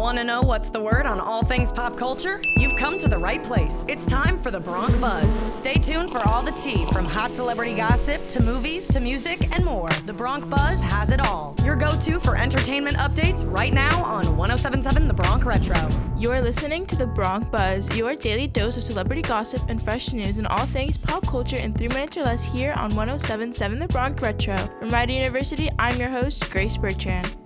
Want to know what's the word on all things pop culture? You've come to the right place. It's time for the Bronc Buzz. Stay tuned for all the tea from hot celebrity gossip to movies to music and more. The Bronc Buzz has it all. Your go to for entertainment updates right now on 1077 The Bronc Retro. You're listening to The Bronc Buzz, your daily dose of celebrity gossip and fresh news and all things pop culture in three minutes or less here on 1077 The Bronc Retro. From Rider University, I'm your host, Grace Bertrand.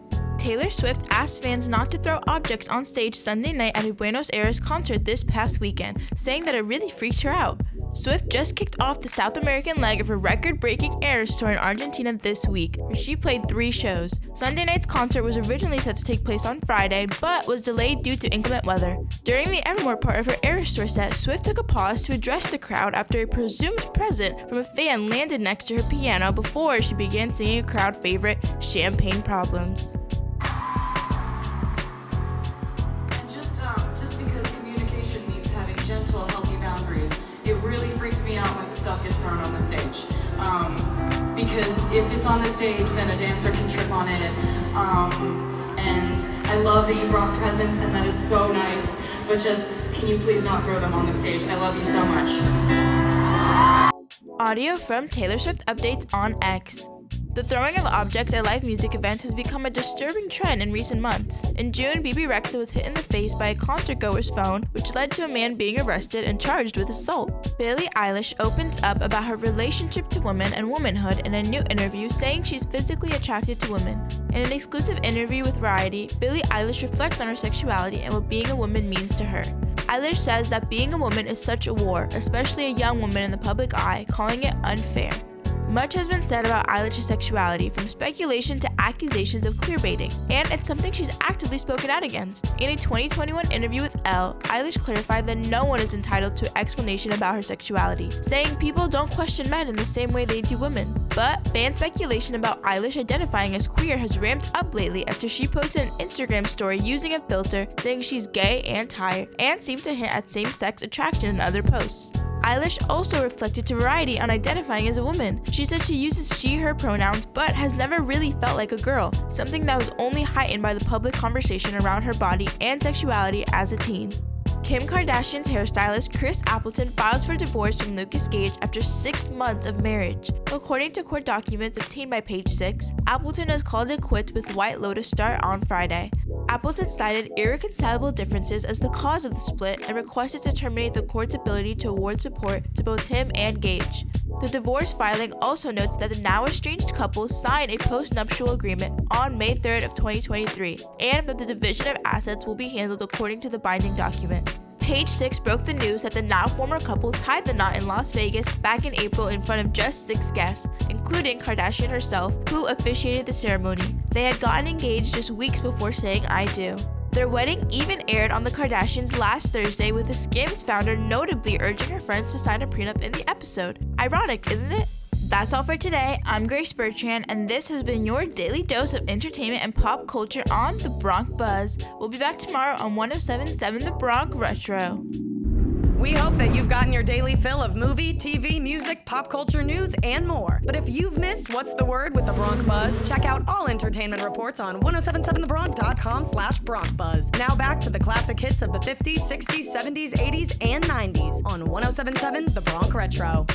Taylor Swift asked fans not to throw objects on stage Sunday night at a Buenos Aires concert this past weekend, saying that it really freaked her out. Swift just kicked off the South American leg of her record breaking Eras tour in Argentina this week, where she played three shows. Sunday night's concert was originally set to take place on Friday, but was delayed due to inclement weather. During the Evermore part of her Eras tour set, Swift took a pause to address the crowd after a presumed present from a fan landed next to her piano before she began singing a crowd favorite, Champagne Problems. Because if it's on the stage, then a dancer can trip on it. Um, and I love that you brought presents, and that is so nice. But just, can you please not throw them on the stage? I love you so much. Audio from Taylor Swift updates on X. The throwing of objects at live music events has become a disturbing trend in recent months. In June, Bebe Rexha was hit in the face by a concertgoer's phone, which led to a man being arrested and charged with assault. Billie Eilish opens up about her relationship to women and womanhood in a new interview, saying she's physically attracted to women. In an exclusive interview with Variety, Billie Eilish reflects on her sexuality and what being a woman means to her. Eilish says that being a woman is such a war, especially a young woman in the public eye, calling it unfair. Much has been said about Eilish's sexuality, from speculation to accusations of queerbaiting, and it's something she's actively spoken out against. In a 2021 interview with Elle, Eilish clarified that no one is entitled to explanation about her sexuality, saying people don't question men in the same way they do women. But fan speculation about Eilish identifying as queer has ramped up lately after she posted an Instagram story using a filter saying she's gay and tired, and seemed to hint at same sex attraction in other posts. Eilish also reflected to Variety on identifying as a woman. She said she uses she, her pronouns, but has never really felt like a girl, something that was only heightened by the public conversation around her body and sexuality as a teen. Kim Kardashian's hairstylist Chris Appleton files for divorce from Lucas Gage after six months of marriage. According to court documents obtained by Page Six, Appleton has called it quits with White Lotus star on Friday. Appleton cited irreconcilable differences as the cause of the split and requested to terminate the court's ability to award support to both him and Gage. The divorce filing also notes that the now estranged couple signed a post-nuptial agreement on May 3rd of 2023 and that the division of assets will be handled according to the binding document. Page Six broke the news that the now former couple tied the knot in Las Vegas back in April in front of just six guests, including Kardashian herself, who officiated the ceremony. They had gotten engaged just weeks before saying I do. Their wedding even aired on the Kardashians last Thursday, with the Skims founder notably urging her friends to sign a prenup in the episode. Ironic, isn't it? That's all for today. I'm Grace Bertrand, and this has been your daily dose of entertainment and pop culture on The Bronc Buzz. We'll be back tomorrow on 1077 The Bronc Retro. We hope that you've gotten your daily fill of movie, TV, music, pop culture news, and more. But if you've missed What's the Word with the Bronc Buzz, check out all entertainment reports on 1077thebronc.com slash Bronc Buzz. Now back to the classic hits of the 50s, 60s, 70s, 80s, and 90s on 1077 The Bronc Retro.